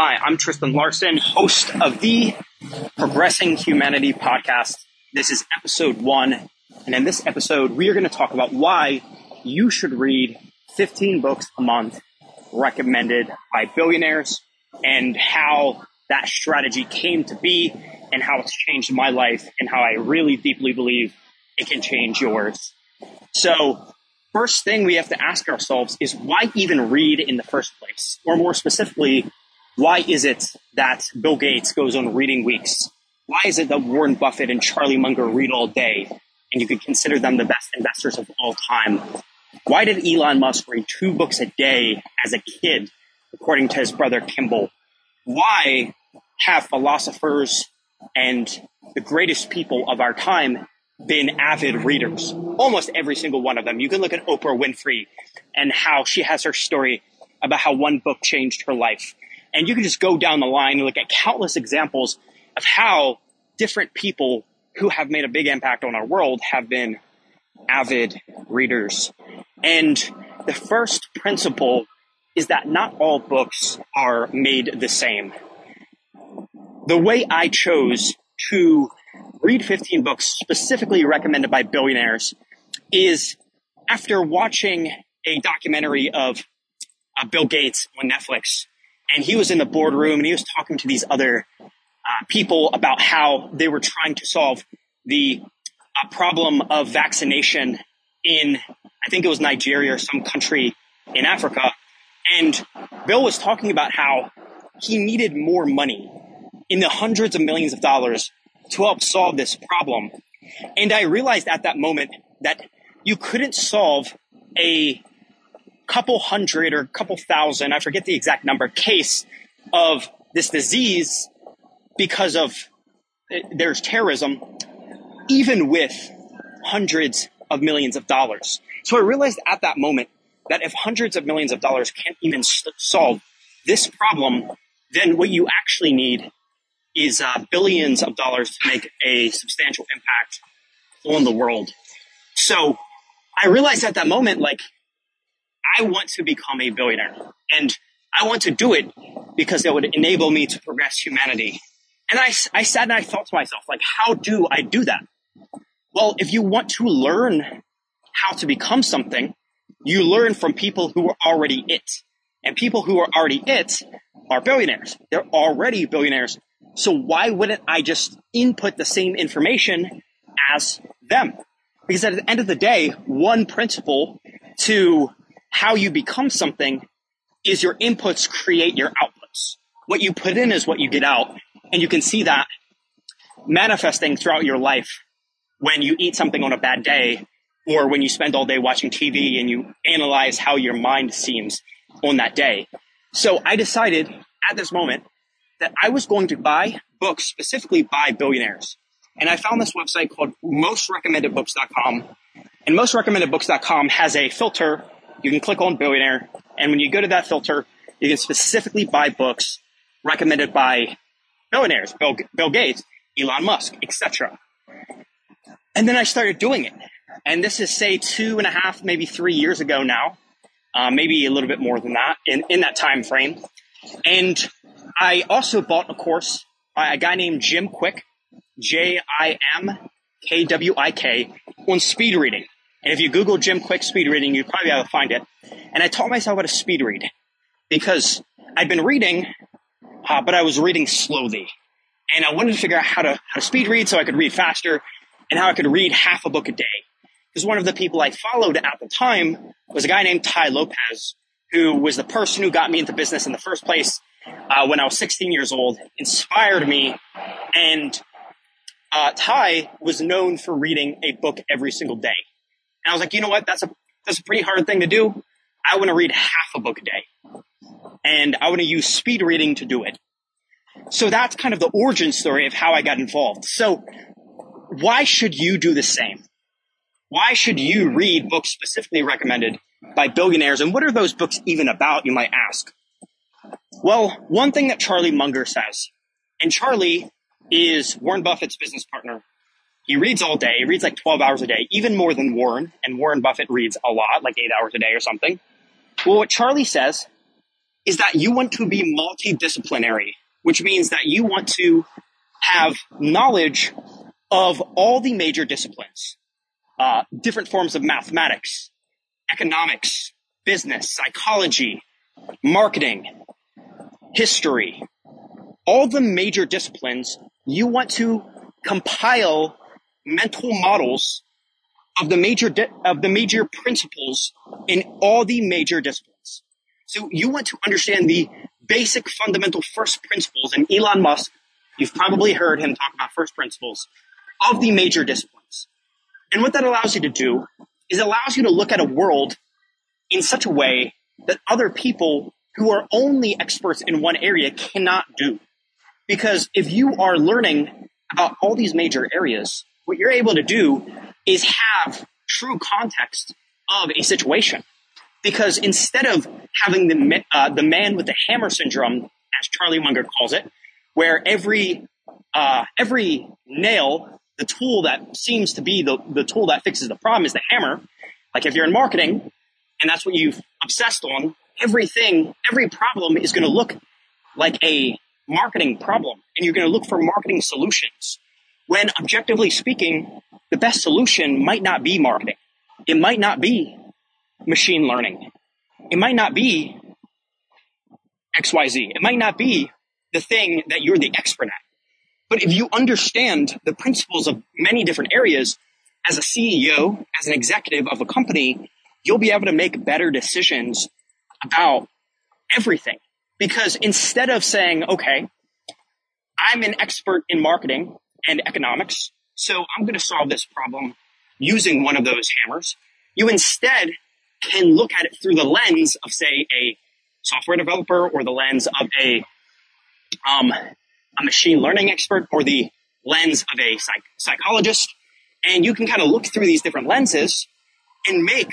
Hi, I'm Tristen Larsen, host of the Progressing Humanity podcast. This is episode one. And in this episode, we are going to talk about why you should read 15 books a month recommended by billionaires and how that strategy came to be and how it's changed my life and how I really deeply believe it can change yours. So first thing we have to ask ourselves is why even read in the first place? Or more specifically, why is it that Bill Gates goes on reading weeks? Why is it that Warren Buffett and Charlie Munger read all day and you could consider them the best investors of all time? Why did Elon Musk read two books a day as a kid, according to his brother Kimball? Why have philosophers and the greatest people of our time been avid readers? Almost every single one of them. You can look at Oprah Winfrey and how she has her story about how one book changed her life. And you can just go down the line and look at countless examples of how different people who have made a big impact on our world have been avid readers. And the first principle is that not all books are made the same. The way I chose to read 15 books specifically recommended by billionaires is after watching a documentary of uh, Bill Gates on Netflix and he was in the boardroom and he was talking to these other uh, people about how they were trying to solve the uh, problem of vaccination in, I think it was Nigeria or some country in Africa. And Bill was talking about how he needed more money in the hundreds of millions of dollars to help solve this problem. And I realized at that moment that you couldn't solve a couple hundred or couple thousand, I forget the exact number, case of this disease because of there's terrorism, even with hundreds of millions of dollars. So I realized at that moment that if hundreds of millions of dollars can't even solve this problem, then what you actually need is uh, billions of dollars to make a substantial impact on the world. So I realized at that moment, like, I want to become a billionaire and I want to do it because it would enable me to progress humanity. And I, I sat and I thought to myself, like, how do I do that? Well, if you want to learn how to become something, you learn from people who are already it. And people who are already it are billionaires. They're already billionaires. So why wouldn't I just input the same information as them? Because at the end of the day, one principle to how you become something is your inputs create your outputs. What you put in is what you get out. And you can see that manifesting throughout your life when you eat something on a bad day or when you spend all day watching TV and you analyze how your mind seems on that day. So I decided at this moment that I was going to buy books specifically by billionaires. And I found this website called mostrecommendedbooks.com. And mostrecommendedbooks.com has a filter you can click on billionaire, and when you go to that filter, you can specifically buy books recommended by billionaires, Bill, Bill Gates, Elon Musk, etc. And then I started doing it. And this is say two and a half, maybe three years ago now, uh, maybe a little bit more than that in, in that time frame. And I also bought a course by a guy named Jim Kwik, J I M K W I K, on speed reading. And if you Google Jim Kwik speed reading, you'd probably be able to find it. And I taught myself how to speed read because I'd been reading, uh, but I was reading slowly. And I wanted to figure out how to, how to speed read so I could read faster and how I could read half a book a day. Because one of the people I followed at the time was a guy named Tai Lopez, who was the person who got me into business in the first place uh, when I was 16 years old, inspired me, and uh, Tai was known for reading a book every single day. I was like, you know what? That's a, that's a pretty hard thing to do. I want to read half a book a day. And I want to use speed reading to do it. So that's kind of the origin story of how I got involved. So why should you do the same? Why should you read books specifically recommended by billionaires? And what are those books even about, you might ask? Well, one thing that Charlie Munger says, and Charlie is Warren Buffett's business partner, he reads all day. He reads like 12 hours a day, even more than Warren. And Warren Buffett reads a lot, like eight hours a day or something. Well, what Charlie says is that you want to be multidisciplinary, which means that you want to have knowledge of all the major disciplines, uh, different forms of mathematics, economics, business, psychology, marketing, history, all the major disciplines, you want to compile mental models of the major di- of the major principles in all the major disciplines. So you want to understand the basic fundamental first principles and Elon Musk, you've probably heard him talk about first principles of the major disciplines. And what that allows you to do is it allows you to look at a world in such a way that other people who are only experts in one area cannot do. Because if you are learning about all these major areas, what you're able to do is have true context of a situation. Because instead of having the, uh, the man with the hammer syndrome, as Charlie Munger calls it, where every, uh, every nail, the tool that seems to be the, the tool that fixes the problem is the hammer. Like if you're in marketing and that's what you've obsessed on, everything, every problem is going to look like a marketing problem and you're going to look for marketing solutions. When objectively speaking, the best solution might not be marketing. It might not be machine learning. It might not be XYZ. It might not be the thing that you're the expert at. But if you understand the principles of many different areas, as a CEO, as an executive of a company, you'll be able to make better decisions about everything. Because instead of saying, okay, I'm an expert in marketing and economics, so I'm going to solve this problem using one of those hammers, you instead can look at it through the lens of, say, a software developer or the lens of a, um, a machine learning expert or the lens of a psych- psychologist. And you can kind of look through these different lenses and make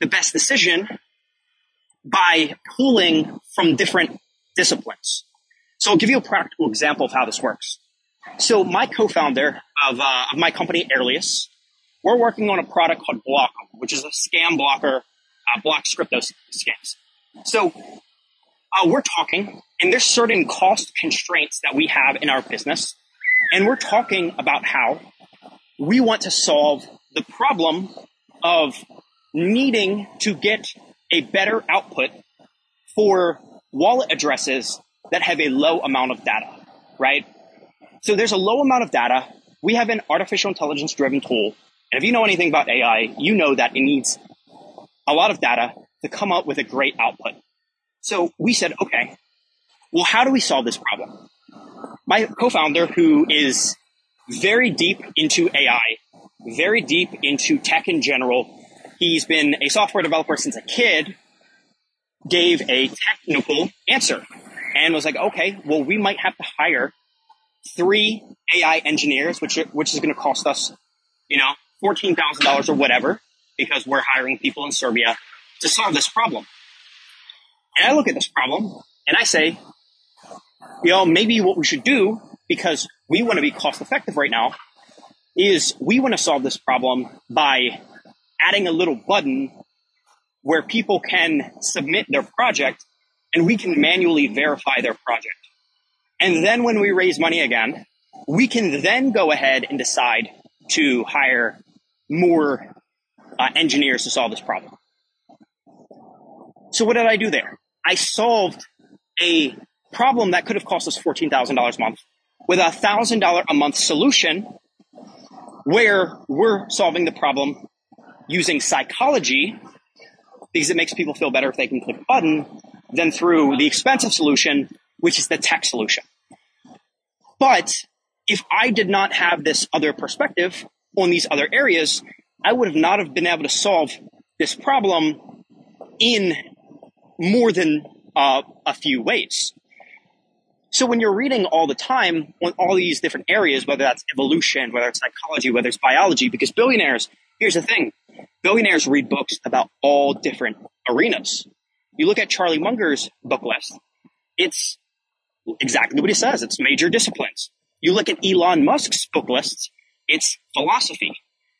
the best decision by pulling from different disciplines. So I'll give you a practical example of how this works. So my co-founder of, uh, of my company, Airlius, we're working on a product called Block'em, which is a scam blocker, uh, blocks crypto scams. So uh, we're talking, and there's certain cost constraints that we have in our business, and we're talking about how we want to solve the problem of needing to get a better output for wallet addresses that have a low amount of data, right? So there's a low amount of data. We have an artificial intelligence driven tool. And if you know anything about AI, you know that it needs a lot of data to come up with a great output. So we said, okay, well, how do we solve this problem? My co-founder, who is very deep into AI, very deep into tech in general, he's been a software developer since a kid, gave a technical answer and was like, okay, well, we might have to hire three AI engineers, which, which is going to cost us, you know, $14,000 or whatever, because we're hiring people in Serbia to solve this problem. And I look at this problem and I say, you know, maybe what we should do, because we want to be cost effective right now, is we want to solve this problem by adding a little button where people can submit their project and we can manually verify their project. And then when we raise money again, we can then go ahead and decide to hire more uh, engineers to solve this problem. So what did I do there? I solved a problem that could have cost us $14,000 a month with a $1,000 a month solution where we're solving the problem using psychology because it makes people feel better if they can click a button than through the expensive solution, which is the tech solution. But if I did not have this other perspective on these other areas, I would have not have been able to solve this problem in more than uh, a few ways. So when you're reading all the time on all these different areas, whether that's evolution, whether it's psychology, whether it's biology, because billionaires, here's the thing, billionaires read books about all different arenas. You look at Charlie Munger's book list, it's exactly what he says. It's major disciplines. You look at Elon Musk's book lists, it's philosophy,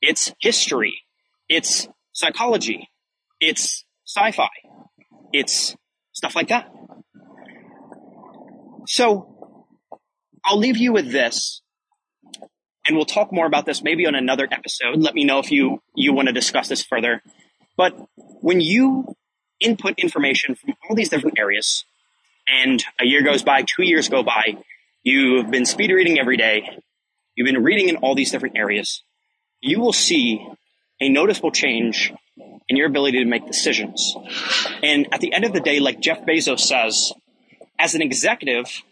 it's history, it's psychology, it's sci-fi, it's stuff like that. So I'll leave you with this and we'll talk more about this maybe on another episode. Let me know if you, you want to discuss this further. But when you input information from all these different areas and a year goes by, two years go by, you've been speed reading every day, you've been reading in all these different areas, you will see a noticeable change in your ability to make decisions. And at the end of the day, like Jeff Bezos says, as an executive,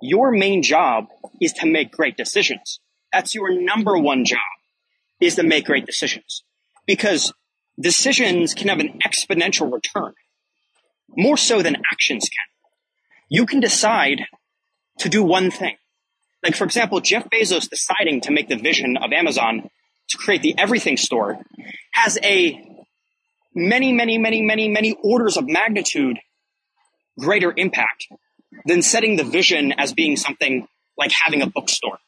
your main job is to make great decisions. That's your number one job is to make great decisions because decisions can have an exponential return more so than actions can. You can decide to do one thing. Like, for example, Jeff Bezos deciding to make the vision of Amazon to create the everything store has a many, many, many, many, many orders of magnitude greater impact than setting the vision as being something like having a bookstore.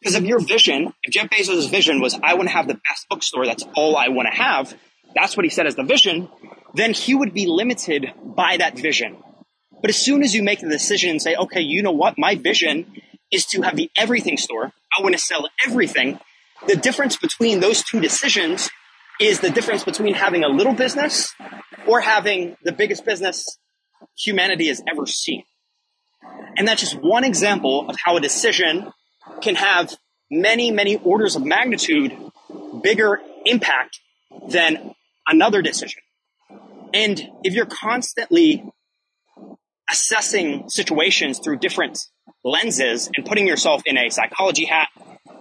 Because if your vision, if Jeff Bezos' vision was, I want to have the best bookstore, that's all I want to have, that's what he said as the vision, then he would be limited by that vision. But as soon as you make the decision and say, okay, you know what? My vision is to have the everything store. I want to sell everything. The difference between those two decisions is the difference between having a little business or having the biggest business humanity has ever seen. And that's just one example of how a decision can have many, many orders of magnitude bigger impact than another decision. And if you're constantly assessing situations through different lenses and putting yourself in a psychology hat,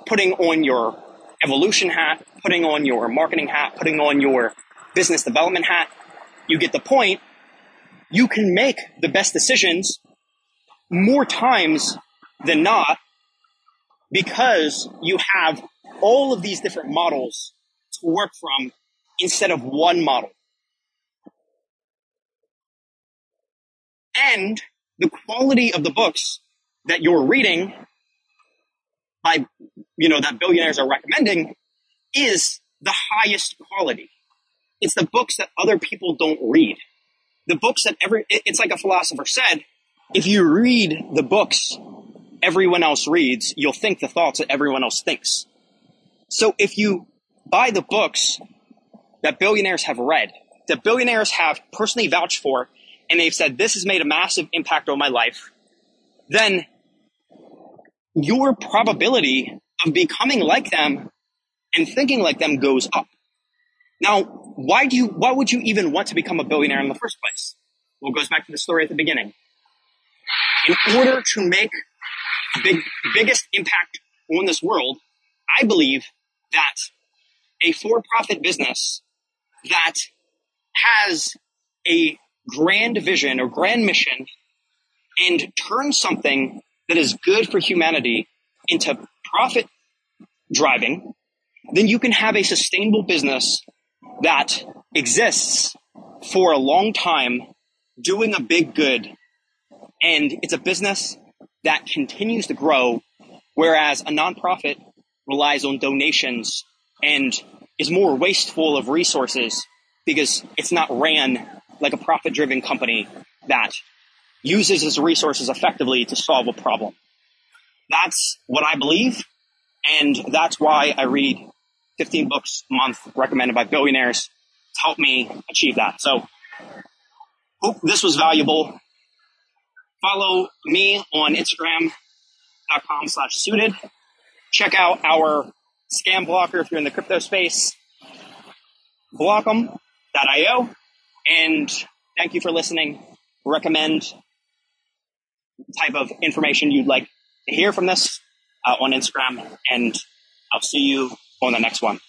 putting on your evolution hat, putting on your marketing hat, putting on your business development hat, you get the point. You can make the best decisions more times than not because you have all of these different models to work from instead of one model. And the quality of the books that you're reading by, you know, that billionaires are recommending is the highest quality. It's the books that other people don't read. The books that every, it's like a philosopher said, if you read the books everyone else reads, you'll think the thoughts that everyone else thinks. So if you buy the books that billionaires have read, that billionaires have personally vouched for, and they've said, this has made a massive impact on my life, then your probability of becoming like them and thinking like them goes up. Now, why do you, why would you even want to become a billionaire in the first place? Well, it goes back to the story at the beginning. In order to make big, biggest impact on this world, I believe that a for-profit business that has a grand vision or grand mission and turns something that is good for humanity into profit driving, then you can have a sustainable business that exists for a long time doing a big good. And it's a business that continues to grow, whereas a nonprofit relies on donations and is more wasteful of resources because it's not ran like a profit driven company that uses its resources effectively to solve a problem. That's what I believe. And that's why I read 15 books a month recommended by billionaires to help me achieve that. So hope this was valuable. Follow me on Instagram.com slash suited. Check out our scam blocker if you're in the crypto space. Block'em.io. And thank you for listening. Recommend type of information you'd like to hear from this uh, on Instagram. And I'll see you on the next one.